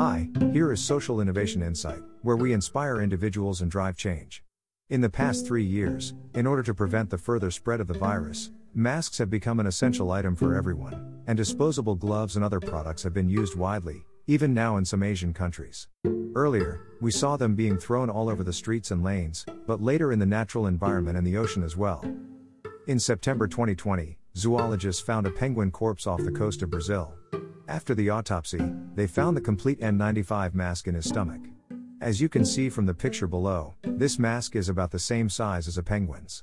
Hi, here is Social Innovation Insight, where we inspire individuals and drive change. In the past three years, in order to prevent the further spread of the virus, masks have become an essential item for everyone, and disposable gloves and other products have been used widely, even now in some Asian countries. Earlier, we saw them being thrown all over the streets and lanes, but later in the natural environment and the ocean as well. In September 2020, zoologists found a penguin corpse off the coast of Brazil. After the autopsy, they found the complete N95 mask in his stomach. As you can see from the picture below, this mask is about the same size as a penguin's.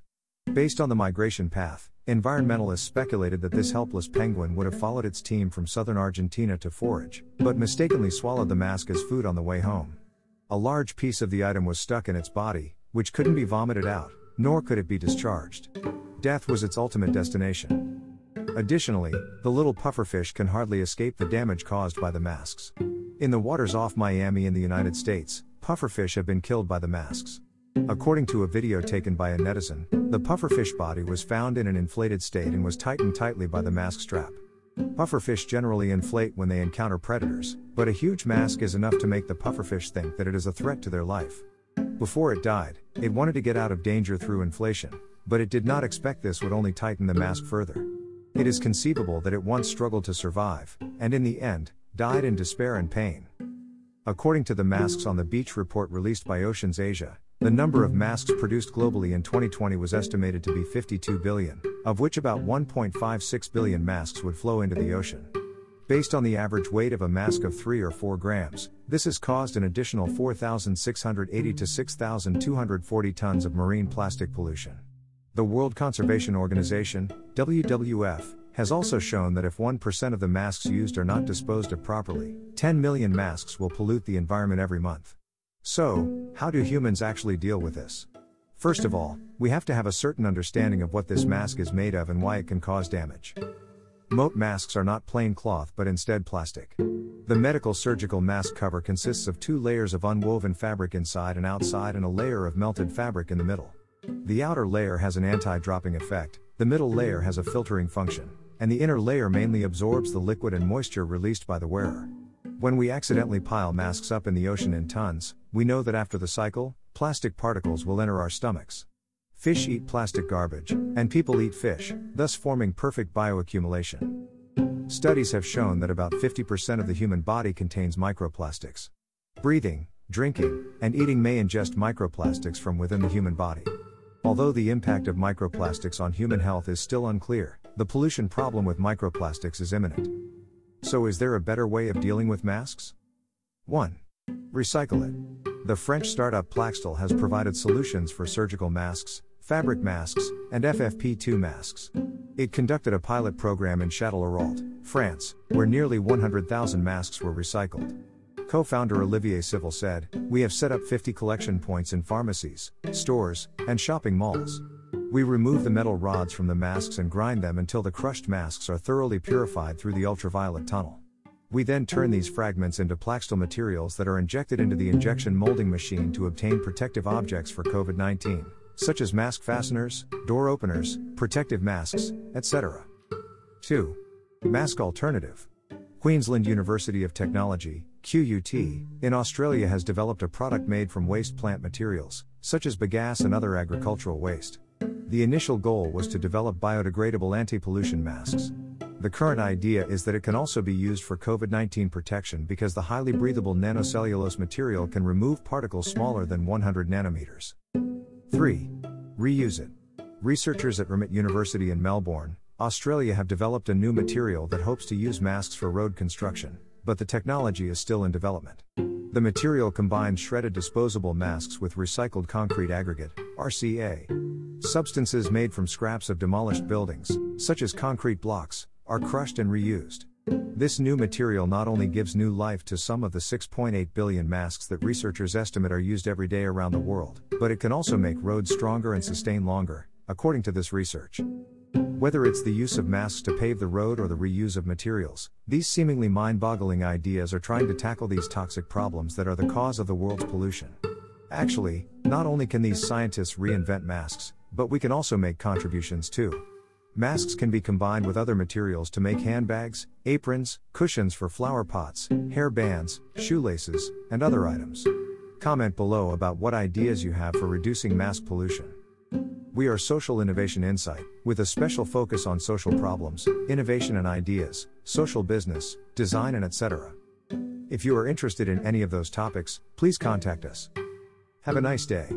Based on the migration path, environmentalists speculated that this helpless penguin would have followed its team from southern Argentina to forage, but mistakenly swallowed the mask as food on the way home. A large piece of the item was stuck in its body, which couldn't be vomited out, nor could it be discharged. Death was its ultimate destination. Additionally, the little pufferfish can hardly escape the damage caused by the masks. In the waters off Miami in the United States, pufferfish have been killed by the masks. According to a video taken by a netizen, the pufferfish body was found in an inflated state and was tightened tightly by the mask strap. Pufferfish generally inflate when they encounter predators, but a huge mask is enough to make the pufferfish think that it is a threat to their life. Before it died, it wanted to get out of danger through inflation, but it did not expect this would only tighten the mask further. It is conceivable that it once struggled to survive, and in the end, died in despair and pain. According to the Masks on the Beach report released by Oceans Asia, the number of masks produced globally in 2020 was estimated to be 52 billion, of which about 1.56 billion masks would flow into the ocean. Based on the average weight of a mask of 3 or 4 grams, this has caused an additional 4,680 to 6,240 tons of marine plastic pollution. The World Conservation Organization, WWF, has also shown that if 1% of the masks used are not disposed of properly, 10 million masks will pollute the environment every month. So, how do humans actually deal with this? First of all, we have to have a certain understanding of what this mask is made of and why it can cause damage. Moat masks are not plain cloth but instead plastic. The medical surgical mask cover consists of two layers of unwoven fabric inside and outside and a layer of melted fabric in the middle. The outer layer has an anti-dropping effect, the middle layer has a filtering function, and the inner layer mainly absorbs the liquid and moisture released by the wearer. When we accidentally pile masks up in the ocean in tons, we know that after the cycle, plastic particles will enter our stomachs. Fish eat plastic garbage, and people eat fish, thus forming perfect bioaccumulation. Studies have shown that about 50% of the human body contains microplastics. Breathing, drinking, and eating may ingest microplastics from within the human body. Although the impact of microplastics on human health is still unclear, the pollution problem with microplastics is imminent. So, is there a better way of dealing with masks? 1. Recycle it. The French startup Plaxtil has provided solutions for surgical masks, fabric masks, and FFP2 masks. It conducted a pilot program in Châtellerault, France, where nearly 100,000 masks were recycled. Co founder Olivier Civil said, We have set up 50 collection points in pharmacies, stores, and shopping malls. We remove the metal rods from the masks and grind them until the crushed masks are thoroughly purified through the ultraviolet tunnel. We then turn these fragments into Plaxtil materials that are injected into the injection molding machine to obtain protective objects for COVID 19, such as mask fasteners, door openers, protective masks, etc. 2. Mask Alternative Queensland University of Technology, QUT, in Australia has developed a product made from waste plant materials, such as bagasse and other agricultural waste. The initial goal was to develop biodegradable anti pollution masks. The current idea is that it can also be used for COVID 19 protection because the highly breathable nanocellulose material can remove particles smaller than 100 nanometers. 3. Reuse it. Researchers at RMIT University in Melbourne, Australia have developed a new material that hopes to use masks for road construction but the technology is still in development. The material combines shredded disposable masks with recycled concrete aggregate, RCA. Substances made from scraps of demolished buildings, such as concrete blocks, are crushed and reused. This new material not only gives new life to some of the 6.8 billion masks that researchers estimate are used every day around the world, but it can also make roads stronger and sustain longer, according to this research. Whether it's the use of masks to pave the road or the reuse of materials, these seemingly mind boggling ideas are trying to tackle these toxic problems that are the cause of the world's pollution. Actually, not only can these scientists reinvent masks, but we can also make contributions too. Masks can be combined with other materials to make handbags, aprons, cushions for flower pots, hair bands, shoelaces, and other items. Comment below about what ideas you have for reducing mask pollution. We are Social Innovation Insight, with a special focus on social problems, innovation and ideas, social business, design, and etc. If you are interested in any of those topics, please contact us. Have a nice day.